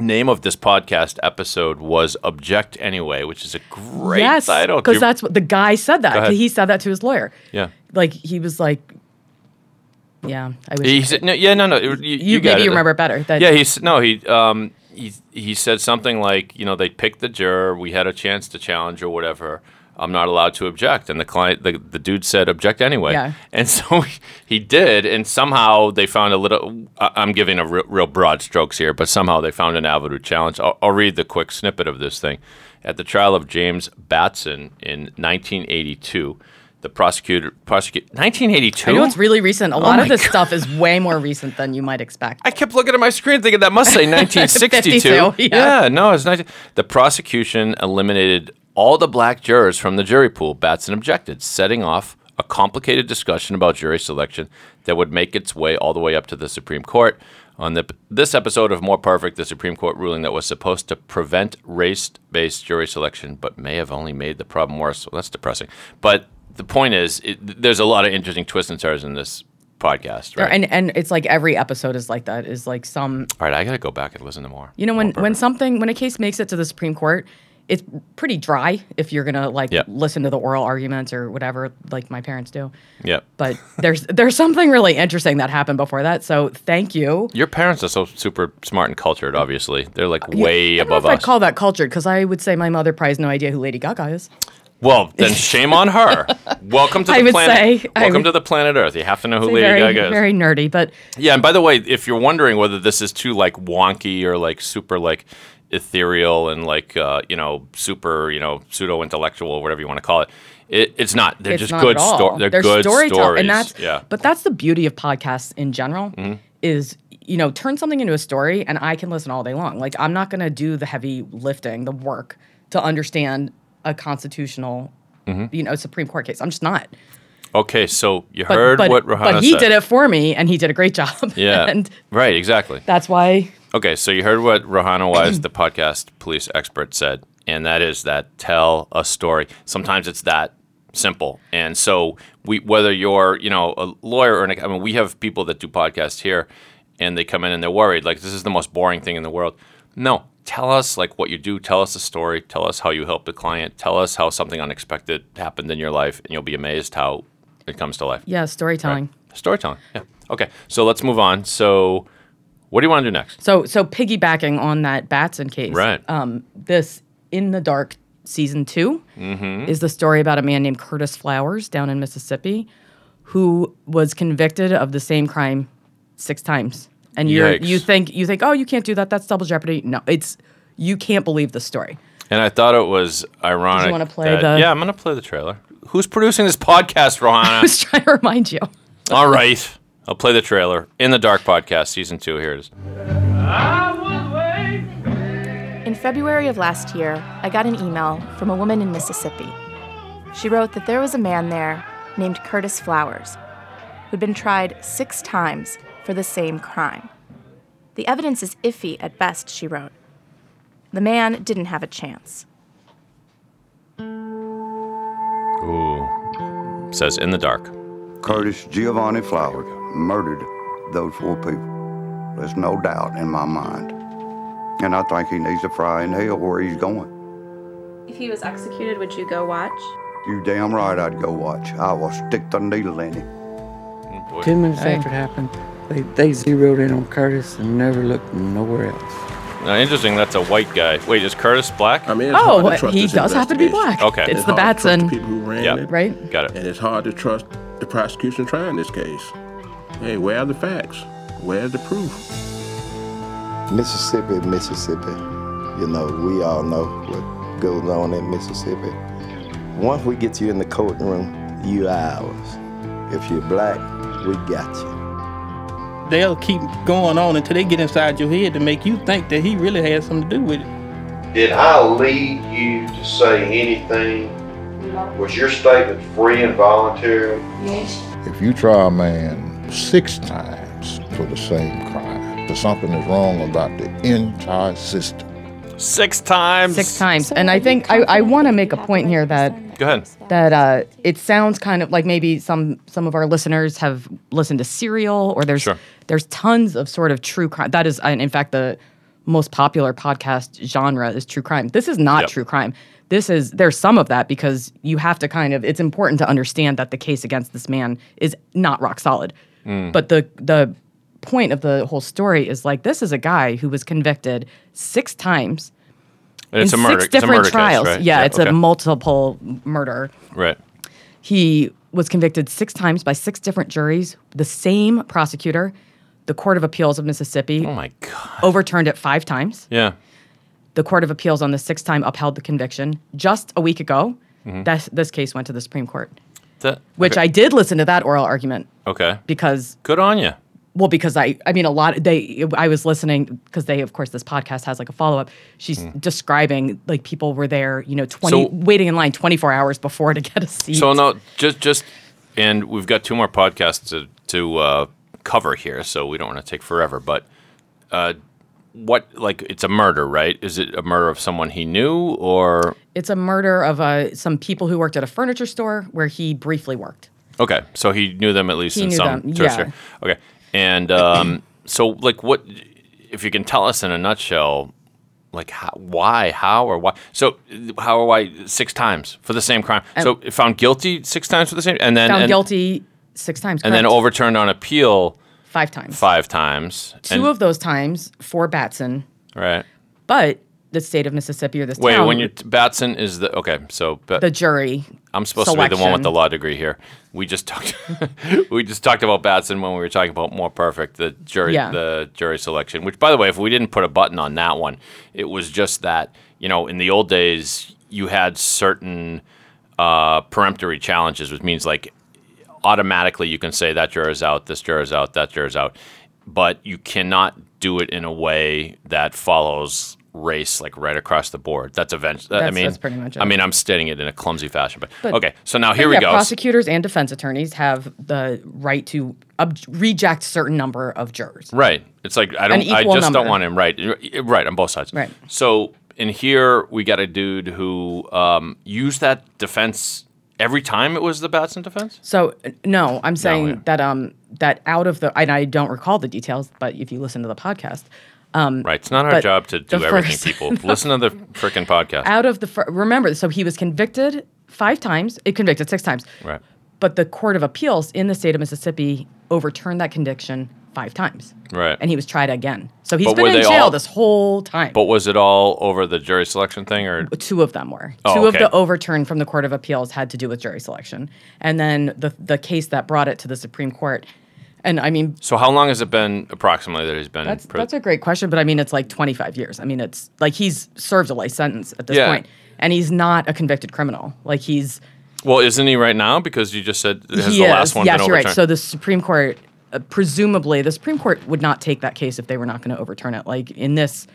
name of this podcast episode was "Object Anyway," which is a great yes, title. Because that's what the guy said that. He said that to his lawyer. yeah. Like he was like, yeah, I wish. He said, no, yeah, no, no. You, you, You- maybe it. you remember better, that- yeah, he's no, he um he he said something like, you know, they picked the juror, we had a chance to challenge or whatever. I'm not allowed to object, and the client, the, the dude said, object anyway. Yeah. And [laughs] so he, did, and somehow they found a little. I'm giving a real, real broad strokes here, but somehow they found an avenue to challenge. I'll, I'll read the quick snippet of this thing. At the trial of James Batson in 1982, the prosecutor prosecute 1982. I know it's really recent. A Oh lot of this stuff is way more recent than you might expect. I kept looking at my screen thinking that must say 1962. [laughs] 52, yeah. no, it's 19. The prosecution eliminated all the black jurors from the jury pool. Batson objected, setting off a complicated discussion about jury selection that would make its way all the way up to the Supreme Court. On the, this episode of More Perfect, the Supreme Court ruling that was supposed to prevent race based jury selection, but may have only made the problem worse. Well, that's depressing. But the point is, it, there's a lot of interesting twists and turns in this podcast, right? And and it's like every episode is like that. Is like some All right, I got to go back and listen to more. you know when when something when a case makes it to the Supreme Court, it's pretty dry if you're gonna like Yeah. listen to the oral arguments or whatever like my parents do. Yep. But there's [laughs] there's something really interesting that happened before that. So thank you. Your parents are so super smart and cultured. Obviously, they're like Yeah, way I don't know above if I'd call that cultured because I would say my mother probably has no idea who Lady Gaga is. Well, then shame on her. [laughs] Welcome to I the would planet. say- I welcome would- to the planet Earth. You have to know who Lady very Gaga is. very nerdy, but Yeah, and by the way, if you're wondering whether this is too like wonky or like super like ethereal and like uh, you know super you know pseudo intellectual whatever you want to call it, it it's not. They're it's just not good stories. They're, They're good stories. and that's yeah. But that's the beauty of podcasts in general. Mhm. Is you know turn something into a story, and I can listen all day long. Like I'm not going to do the heavy lifting, the work to understand a constitutional, Mhm. you know, Supreme Court case. I'm just not. Okay, so you But, heard but, what Rohanna but he said. did it for me, and he did a great job. [laughs] Yeah. and right. Exactly. that's why Okay, so you heard what Rohanna Wise, the podcast police expert, said, and that is that tell a story. Sometimes it's that simple, and so we, whether you're, you know, a lawyer or an, I mean, we have people that do podcasts here, and they come in and they're worried, like this is the most boring thing in the world. No, tell us like what you do. Tell us a story. Tell us how you help the client. Tell us how something unexpected happened in your life, and you'll be amazed how it comes to life. yeah, storytelling. Storytelling. Yeah. Okay, so let's move on. So, what do you want to do next? So so piggybacking on that Batson case, Right. Um, this in the dark season 2 Mhm. is the story about a man named Curtis Flowers down in Mississippi, who was convicted of the same crime six times. And you you think you think oh you can't do that that's double jeopardy. No, it's you can't believe the story. And I thought it was ironic. You wanna play that- the- Yeah, I'm gonna play the trailer. Who's producing this podcast, [laughs] I Rohanna? was trying to remind you. All right, I'll play the trailer. In the Dark podcast, season two. Here it is. In February of last year, I got an email from a woman in Mississippi. She wrote that there was a man there named Curtis Flowers who'd been tried six times for the same crime. The evidence is iffy at best, she wrote. The man didn't have a chance. Ooh, says in the dark. Curtis Giovanni Flowers murdered those four people. There's no doubt in my mind. And I think he needs to fry in hell where he's going. If he was executed, would you go watch? You damn right I'd go watch. I will stick the needle in him. Ten minutes Hey. after it happened, they, they zeroed in on Curtis and never looked nowhere else. Now, interesting. That's a white guy. Wait, is Curtis black? I mean, Oh, he does have to be black. Okay. It's the Batson. people who ran Yep. it. Right? Got it. And it's hard to trust the prosecution trying this case. Hey, where are the facts? Where's the proof? Mississippi, Mississippi. You know, we all know what goes on in Mississippi. Once we get you in the courtroom, you ours. If you're black, we got you. They'll keep going on until they get inside your head to make you think that he really had something to do with it. Did I lead you to say anything? Was your statement free and voluntary? Yes. If you try a man six times for the same crime, there's something is wrong about the entire system. Six times. Six times. And I think I, I want to make a point here that Go ahead. that uh, it sounds kind of like maybe some some of our listeners have listened to Serial or there's Sure. there's tons of sort of true crime. That is, and in fact, the most popular podcast genre is true crime. This is not Yep. true crime. This is there's some of that because you have to kind of it's important to understand that the case against this man is not rock solid. Mm. But the the point of the whole story is like this is a guy who was convicted six times And it's a murder. six it's a different murder trials. Case, right? Yeah, it's okay. a multiple murder. Right. He was convicted six times by six different juries. The same prosecutor, the Court of Appeals of Mississippi. Oh my God. Overturned it five times. Yeah. The Court of Appeals on the sixth time upheld the conviction. Just a week ago, Mhm. this, this case went to the Supreme Court, That- which okay. I did listen to that oral argument Okay. because Good on you. Well, because I, I mean, a lot. They, I was listening because they, of course, this podcast has like a follow up. She's describing like people were there, you know, twenty Hmm. So- waiting in line twenty four hours before to get a seat. So no, just just, and we've got two more podcasts to to uh, cover here, so we don't want to take forever. But uh, what like it's a murder, right? Is it a murder of someone he knew, or it's a murder of uh, some people who worked at a furniture store where he briefly worked. okay? So he knew them at least He in some them, tertiary- Okay, and um, so like what if you can tell us in a nutshell? Like how, why, how, or why? So how or why six times for the same crime? And- so found guilty six times for the same, and then Found and, guilty six times. and then overturned on appeal five times. five times. Two and, of those times for Batson, right. but the state of Mississippi or this Wait, town, when you're Batson is the okay, so Ba- the jury. I'm supposed to be the one with the law degree here. We just talked. [laughs] we just talked about Batson when we were talking about More Perfect, the jury, Yeah. the jury selection. Which, by the way, if we didn't put a button on that one, it was just that you know in the old days you had certain uh, peremptory challenges, which means like automatically you can say that juror's out, this juror's out, that juror's out, but you cannot do it in a way that follows race like right across the board. That's eventually. I mean, that's pretty much it. I mean, I'm stating it in a clumsy fashion, but, But- okay. So now here yeah, we go. Prosecutors and defense attorneys have the right to ob- reject certain number of jurors. Right. It's like I don't. I just don't want him. Right. Right on both sides. Right. So in here we got a dude who um, used that defense every time it was the Batson defense. So no, I'm saying yeah. that um that out of the and I don't recall the details, but if you listen to the podcast, um, Right. It's not our job to do everything. first- people [laughs] listen to the freaking podcast. out of the fir- remember, so he was convicted five times, it convicted six times, right. but the Court of Appeals in the state of Mississippi overturned that conviction five times, Right. and he was tried again. So he's But been in jail all- this whole time. But was it all over the jury selection thing, or Two of them were. Oh, Two okay. of the overturn from the Court of Appeals had to do with jury selection, and then the the case that brought it to the Supreme Court And I mean, So how long has it been approximately that he's been? That's that's a great question, but I mean, it's like 25 years. I mean, it's like he's served a life sentence at this Yeah. point, and he's not a convicted criminal. Like he's well, isn't he right now? Because you just said has he the is. last one yes, you're right. So the Supreme Court, uh, presumably, the Supreme Court would not take that case if they were not going to overturn it. Like in this,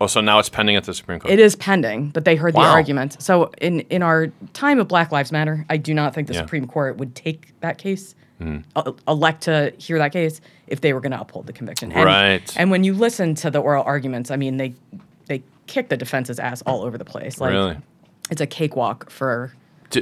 oh, so now it's pending at the Supreme Court. it is pending, but they heard the Wow. argument. So in in our time of Black Lives Matter, I do not think the Yeah. Supreme Court would take that case. Uh, elect to hear that case if they were going to uphold the conviction. And, Right. And when you listen to the oral arguments, I mean, they they kick the defense's ass all over the place. Like, Really? It's a cakewalk for.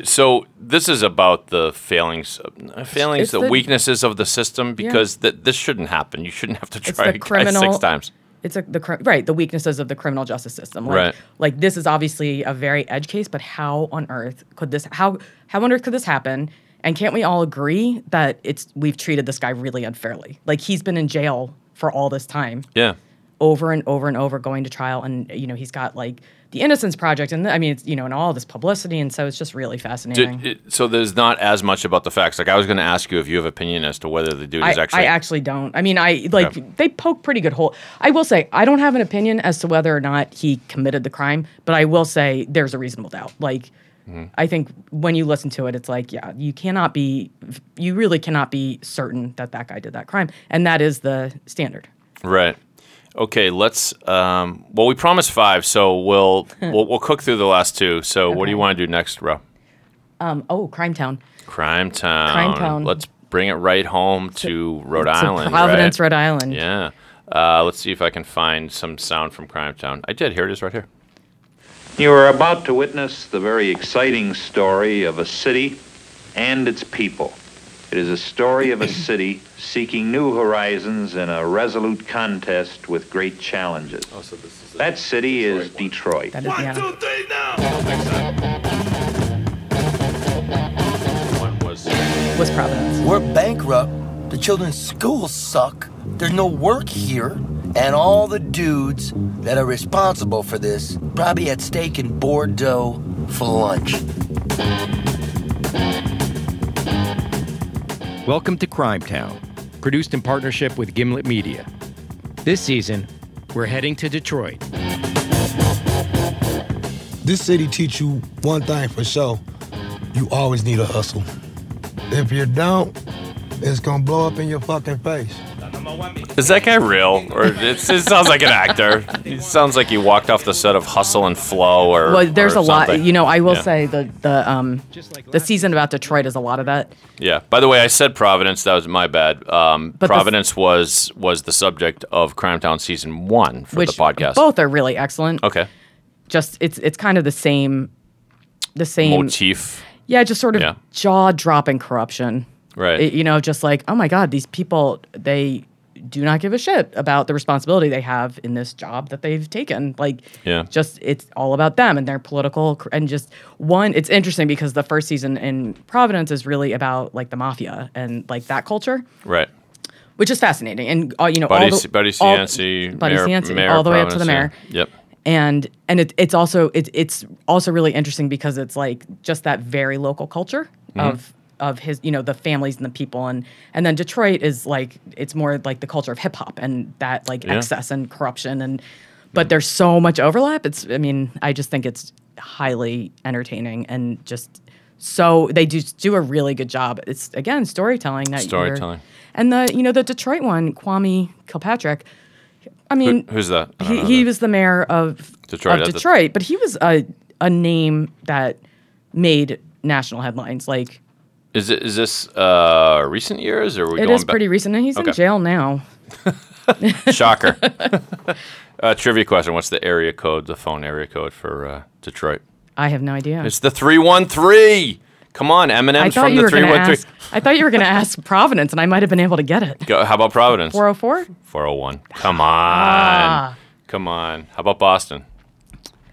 So this is about the failings, uh, failings, It's the, the- weaknesses of the system Yeah. because th- this shouldn't happen. You shouldn't have to try [laughs] a guy six times. It's a, the right the weaknesses of the criminal justice system. Like, Right. Like this is obviously a very edge case, but how on earth could this how how on earth could this happen? And can't we all agree that it's we've treated this guy really unfairly? Like he's been in jail for all this time. Yeah. over and over and over going to trial and you know he's got like the innocence project and i mean it's you know and all this publicity and so it's just really fascinating Did, it, so there's not as much about the facts. Like I was going to ask you if you have an opinion as to whether the dude I, is actually. I actually don't. I mean, I like they poke pretty good hole. I will say I don't have an opinion as to whether or not he committed the crime, but I will say there's a reasonable doubt. Like, Mm-hmm. I think when you listen to it, it's like, yeah, you cannot be, you really cannot be certain that that guy did that crime, and that is the standard. Right. Okay. Let's. Um, well, we promised five, so we'll [laughs] we'll, we'll cook through the last two. So what do you want to do next, Ro? Um, oh, Crime Town. Crime Town. Crime Town. Let's bring it right home to Rhode to Island. Providence, right? Rhode Island. Yeah. Uh, let's see if I can find some sound from Crime Town. I did. Here it is, right here. You are about to witness the very exciting story of a city and its people. It is a story of a [clears throat] city seeking new horizons in a resolute contest with great challenges. that city is Detroit. That is Vienna. Was Providence. We're bankrupt. The children's schools suck. There's no work here. And all the dudes that are responsible for this probably had steak in Bordeaux for lunch. Welcome to Crime Town, produced in partnership with Gimlet Media. This season, we're heading to Detroit. This city teach you one thing for sure. You always need a hustle. If you don't, it's gonna blow up in your fucking face. Is that guy real, or it's, it sounds like an actor? He sounds like he walked off the set of Hustle and Flow, or Well, there's or a lot. You know, I will Yeah. say the the um the season about Detroit is a lot of that. Yeah. By the way, I said Providence. That was my bad. Um, But the- Providence was was the subject of Crime Town season one for the podcast. both are really excellent. Okay. Just it's it's kind of the same, the same Motif. Yeah, just sort of Yeah. jaw dropping corruption. Right. It- you know, just like oh my god, these people they do not give a shit about the responsibility they have in this job that they've taken. Like, Yeah. just it's all about them and their political cr- and just one. It's interesting because the first season in Providence is really about like the mafia and like that culture. Right. which is fascinating. And uh, you know, Buddy, all the, Buddy all- Cianci, Buddy mayor, Cianci, mayor all the way up to the Providence, mayor. yeah. Yep. And and it, it's also it, it's also really interesting because it's like just that very local culture Mhm. of of his you know the families and the people and and then Detroit is like it's more like the culture of hip hop and that like Yeah. excess and corruption and but there's so much overlap. It's I mean I just think it's highly entertaining and just so they do do a really good job. It's again storytelling that Storytelling. and the you know the Detroit one, Kwame Kilpatrick. I mean, who's that? He, he that. was the mayor of Detroit, Of uh, the- Detroit, but he was a a name that made national headlines. Like Is it is this uh, recent years or are we it is back? pretty recent, and he's Okay. in jail now. [laughs] Shocker. [laughs] uh, trivia question: What's the area code, the phone area code for uh, Detroit? I have no idea. It's the three one three. Come on, Eminem's from the three to ask. I thought you were going to ask [laughs] Providence, and I might have been able to get it. Go. How about Providence? Four hundred four. Four hundred one. Come on. Ah. Come on. How about Boston?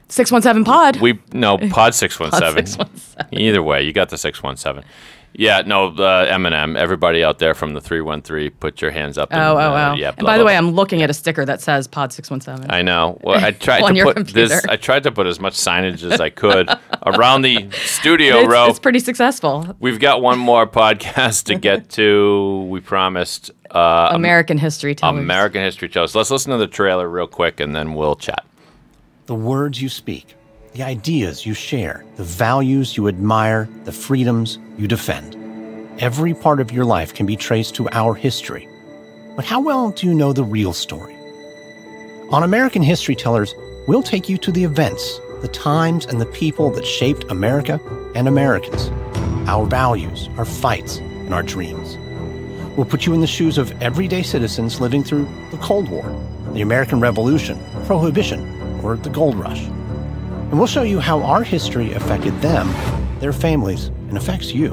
617 pod. We no pod six one seven. Pod 617. Either way, you got the six one seven. Yeah, no, uh, Eminem. Everybody out there from the three one three, put your hands up. Oh, oh, uh, oh. Yeah. and blah, by the blah, way, I'm looking at a sticker that says pod 617. I know. Well, I tried [laughs] On to your put this. I tried to put as much signage as I could around the studio it's, row. it's pretty successful. We've got one more podcast to get to. We promised. Uh, American history tellers. American History Tellers. Let's listen to the trailer real quick, and then we'll chat. The words you speak, the ideas you share, the values you admire, the freedoms you defend. Every part of your life can be traced to our history. But how well do you know the real story? On American History Tellers, we'll take you to the events, the times, and the people that shaped America and Americans, our values, our fights, and our dreams. We'll put you in the shoes of everyday citizens living through the Cold War, the American Revolution, Prohibition, or the Gold Rush. And we'll show you how our history affected them, their families, and affects you.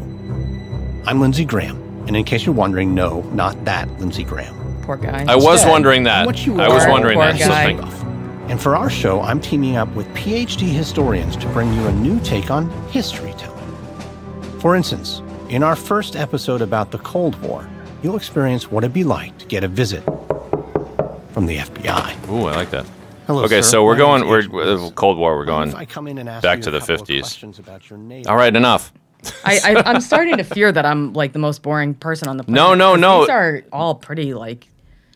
I'm Lindsay Graham, and in case you're wondering, no, not that Lindsey Graham. Poor guy. I was Instead, wondering that. What you I was are, wondering poor that. Guy. thank- And for our show, I'm teaming up with PhD historians to bring you a new take on history telling. For instance, in our first episode about the Cold War, you'll experience what it'd be like to get a visit from the FBI. Ooh, I like that. Hello, okay, sir. so we're My going. We're uh, Cold War. We're going I come in and ask back you to the fifties. questions about your neighbor- All right, enough. I, I, I'm starting to fear that I'm like the most boring person on the planet. No, no, no. These are all pretty like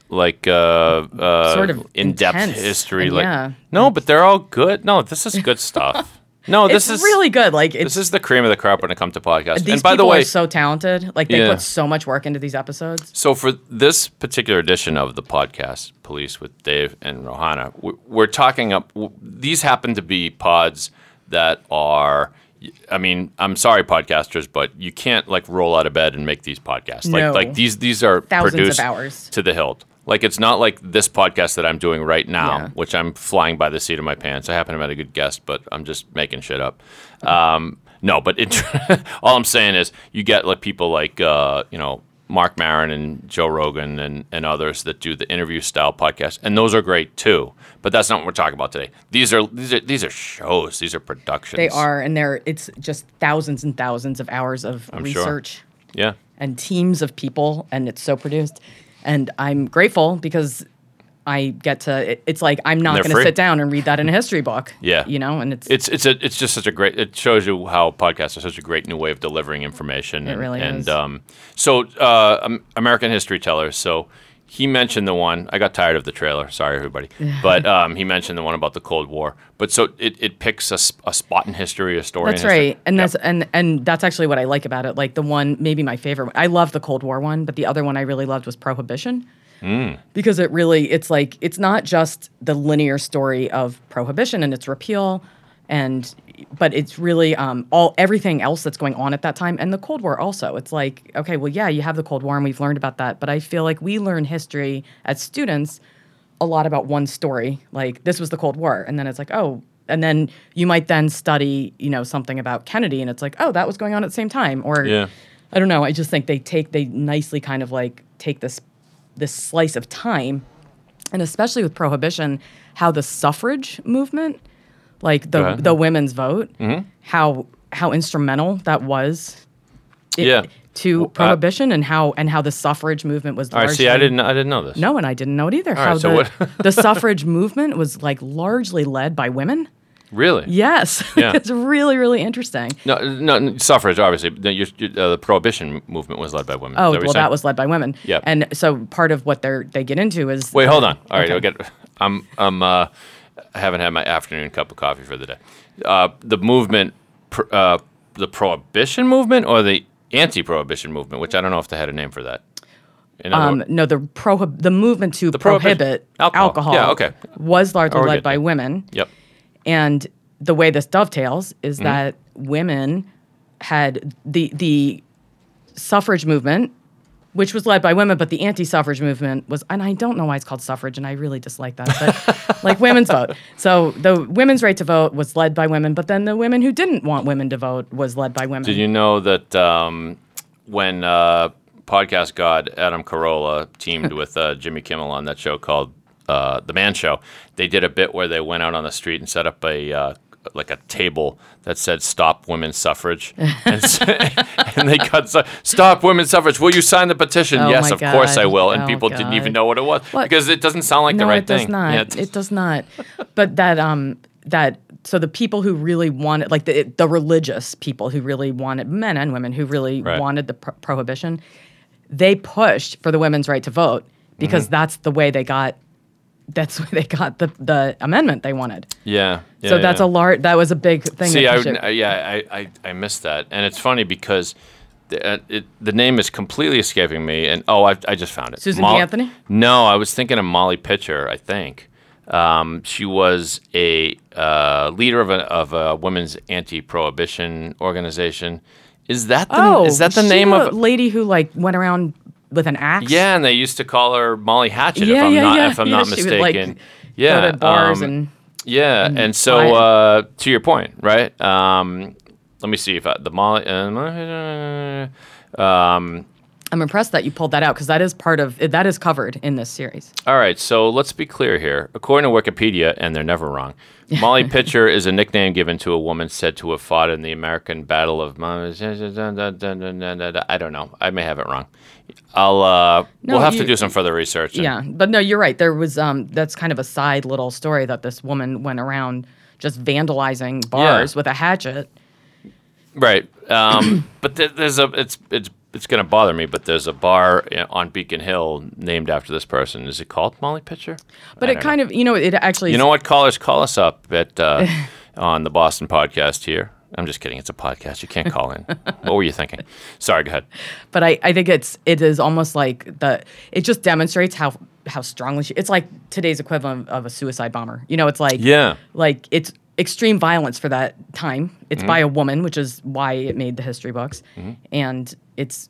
like uh, uh Sort of in-depth intense, history and like yeah. no but they're all good no this is good stuff no this it's is really good. Like it's this is the cream of the crop when it comes to podcasts these and by people the way are so talented. Like they Yeah. put so much work into these episodes. so for this particular edition of the podcast police with dave and rohanna we- we're talking up these happen to be pods that are I mean, I'm sorry, podcasters, but you can't like roll out of bed and make these podcasts. Like, No. like these, these are Thousands of hours. to the hilt. Like, it's not like this podcast that I'm doing right now, Yeah. which I'm flying by the seat of my pants. I happen to have had a good guest, but I'm just making shit up. Um, no, but it, [laughs] all I'm saying is you get like people like uh, you know Marc Maron and Joe Rogan and, and others that do the interview style podcast, and those are great too. But that's not what we're talking about today. These are these are these are shows. These are productions. They are, and they're it's just thousands and thousands of hours of I'm sure. research Yeah. and teams of people, and it's so produced. And I'm grateful because I get to. It, it's like I'm not going to sit down and read that in a history book. Yeah. you know, and it's It's it's a it's just such a great. It shows you how podcasts are such a great new way of delivering information. It and, really and, is. um, so uh, American History Tellers. So he mentioned the one. I got tired of the trailer. Sorry, everybody. [laughs] But um, he mentioned the one about the Cold War. But so it, it picks a, a spot in history, a story. That's in history. right, and that's and and that's actually what I like about it. Like the one, maybe my favorite. one. I love the Cold War one, but the other one I really loved was Prohibition Mm. because it really it's like it's not just the linear story of prohibition and its repeal and but it's really um, all everything else that's going on at that time and the cold war also. It's like okay well yeah you have the cold war and we've learned about that but i feel like we learn history as students a lot about one story. Like this was the cold war. And then it's like oh and then you might then study you know something about kennedy and it's like oh that was going on at the same time. Or Yeah. I don't know. I just think they take they nicely kind of like take this this slice of time, and especially with prohibition, how the suffrage movement, like the the women's vote, Mhm. how how instrumental that was. i- Yeah. To Well, uh, prohibition and how and how the suffrage movement was. All right. See, I didn't I didn't know this. No, and I didn't know it either. All how right, so the, what- [laughs] the suffrage movement was like largely led by women. Really? Yes, [laughs] Yeah. it's really really interesting. No, no, suffrage. Obviously, the, you- you- uh, the prohibition movement was led by women. Oh you're well, that was led by women. Yep. And so part of what they're they get into is Wait, hold on. All right, Okay. I'll get. I'm. I'm. Uh, I haven't had my afternoon cup of coffee for the day. Uh, the movement, pr- uh, the prohibition movement, or the anti-prohibition movement, which I don't know if they had a name for that. Um, no, the prohib- the movement to prohibition- prohibit Alcohol. alcohol, Yeah, okay. was largely led by women. Yep. And the way this dovetails is Mhm. that women had the the suffrage movement, which was led by women, but the anti-suffrage movement was, and I don't know why it's called suffrage, and I really dislike that, but [laughs] like women's vote. So the women's right to vote was led by women, but then the women who didn't want women to vote was led by women. Did you know that um, when uh, podcast god Adam Carolla teamed with uh, [laughs] Jimmy Kimmel on that show called uh, the Man Show, they did a bit where they went out on the street and set up a uh, like a table that said "Stop Women's Suffrage," and, [laughs] and they got "Stop Women's Suffrage." Will you sign the petition? Oh yes, of course I will. And Oh people didn't even know what it was What? because it doesn't sound like no, the right it does thing. not. Yeah, it does not. But that um that so the people who really wanted like the the religious people who really wanted men and women who really Right. wanted the pro- prohibition, they pushed for the women's right to vote because Mhm. that's the way they got. That's [laughs] why they got the the amendment they wanted. yeah. yeah, so that's yeah. a large. That was a big thing. See, I, uh, yeah, I, I, I missed that, and it's funny because the, uh, it, the name is completely escaping me, and oh, I, I just found it. Susan B. Anthony? No, I was thinking of Molly Pitcher. I think um, she was a uh, leader of a of a women's anti-prohibition organization. Is that the, oh, is that the name of? lady who like went around with an axe? Yeah, and they used to call her Molly Hatchet. if I'm yeah, not yeah, if I'm [laughs] yeah, not like, mistaken. go yeah, bars um, and yeah, and and, so uh, to your point, right? Um, let me see if I, the Molly. Uh, um, I'm impressed that you pulled that out because that is part of that is covered in this series. all right, so let's be clear here. According to Wikipedia, and they're never wrong, Molly [laughs] Pitcher is a nickname given to a woman said to have fought in the American Battle of. I don't know. I may have it wrong. I'll. Uh, No, we'll have to do some further research. and- Yeah, but no, you're right. There was um that's kind of a side little story that this woman went around just vandalizing bars with a hatchet. Right. Um, [coughs] but th- there's a it's it's it's going to bother me, but there's a bar on Beacon Hill named after this person. Is it called Molly Pitcher? But it kind of you know it actually You know what, callers, call us up at uh, [laughs] on the Boston podcast here. I'm just kidding. It's a podcast. You can't call in. what were you thinking? Sorry. Go ahead. But I, I think it's it is almost like the it just demonstrates how how strongly she it's like today's equivalent of a suicide bomber. You know, it's like Yeah. like it's extreme violence for that time. It's Mhm. by a woman, which is why it made the history books. Mhm. And it's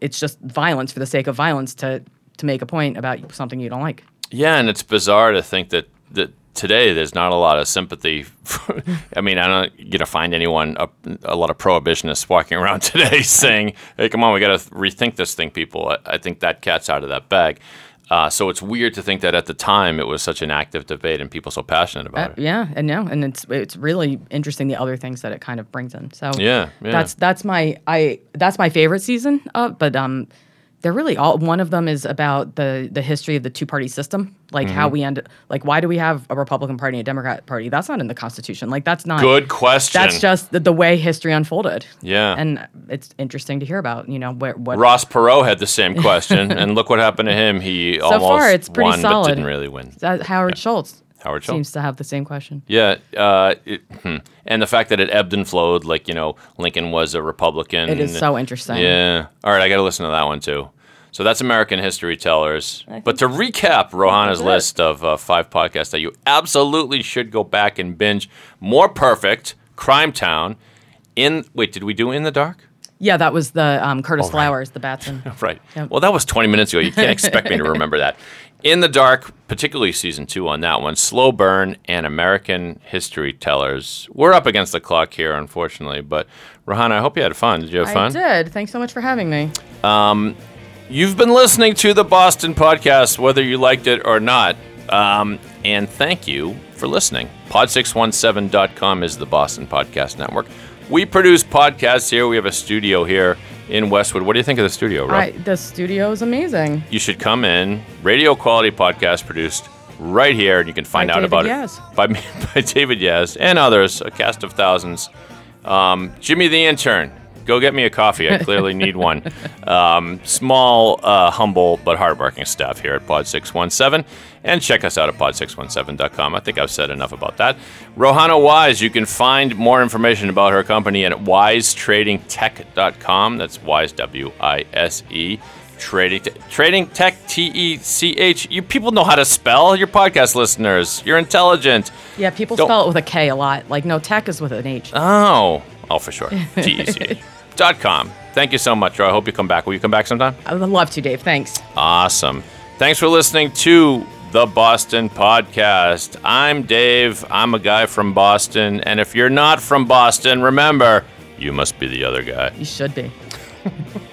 it's just violence for the sake of violence to to make a point about something you don't like. Yeah, and it's bizarre to think that that today there's not a lot of sympathy. For, I mean, I don't you know find anyone a, a lot of prohibitionists walking around [laughs] today saying, "Hey, come on, we got to rethink this thing, people." I, I think that cat's out of that bag. Uh, so it's weird to think that at the time it was such an active debate and people so passionate about Uh, it. yeah, and no, and it's it's really interesting the other things that it kind of brings in. So Yeah, yeah. that's that's my I that's my favorite season. Uh, but um, they're really all. One of them is about the the history of the two party system, like how Mhm. we end. Like, why do we have a Republican Party and a Democrat Party? That's not in the Constitution. Like, that's not Good question. That's just the, the way history unfolded. Yeah. and it's interesting to hear about. You know, where what Ross Perot had the same question, [laughs] and look what happened to him. He so almost far it's pretty won, solid. but didn't really win. Howard Schultz. Howard Schultz. seems to have the same question. Yeah, uh, it, hmm. and the fact that it ebbed and flowed, like you know, Lincoln was a Republican. It is so interesting. Yeah. All right, I got to listen to that one too. So that's American History Tellers. But to recap Rohanna's list of uh, five podcasts that you absolutely should go back and binge: More Perfect, Crime Town, in wait, did we do In the Dark? Yeah, that was the um, Curtis Oh, right. Flowers, the Batson. [laughs] Right. Yep. Well, that was 20 minutes ago. You can't expect me to [laughs] remember that. In the Dark, particularly season two on that one, Slow Burn and American History Tellers. We're up against the clock here, unfortunately. But Rohanna, I hope you had fun. Did you have fun? I did. Thanks so much for having me. Um, you've been listening to the Boston Podcast, whether you liked it or not. Um, and thank you for listening. Pod617.com is the Boston Podcast Network. We produce podcasts here. We have a studio here in Westwood. What do you think of the studio, Rob? I, the studio is amazing. you should come in. Radio quality podcast produced right here, and you can find By out David about Yaz. it [laughs] by by David Yaz and others, a cast of thousands. Um, Jimmy the intern, go get me a coffee. I clearly need one. Um, small, uh, humble, but hardworking staff here at Pod Six One Seven, and check us out at pod617.com. I think I've said enough about that. Rohanna Wise, you can find more information about her company at wisetradingtech.com. That's wise W I S E. Trading, te- trading tech, T E C H. You people know how to spell. Your podcast listeners, you're intelligent. Yeah, people Don't- spell it with a K a lot. Like, no, tech is with an H. Oh, oh, for sure. T E C H. [laughs] Dot com. Thank you so much, Roy. I hope you come back. Will you come back sometime? I would love to, Dave. Thanks. Awesome. Thanks for listening to the Boston Podcast. I'm Dave. I'm a guy from Boston. And if you're not from Boston, remember, you must be the other guy. You should be. [laughs]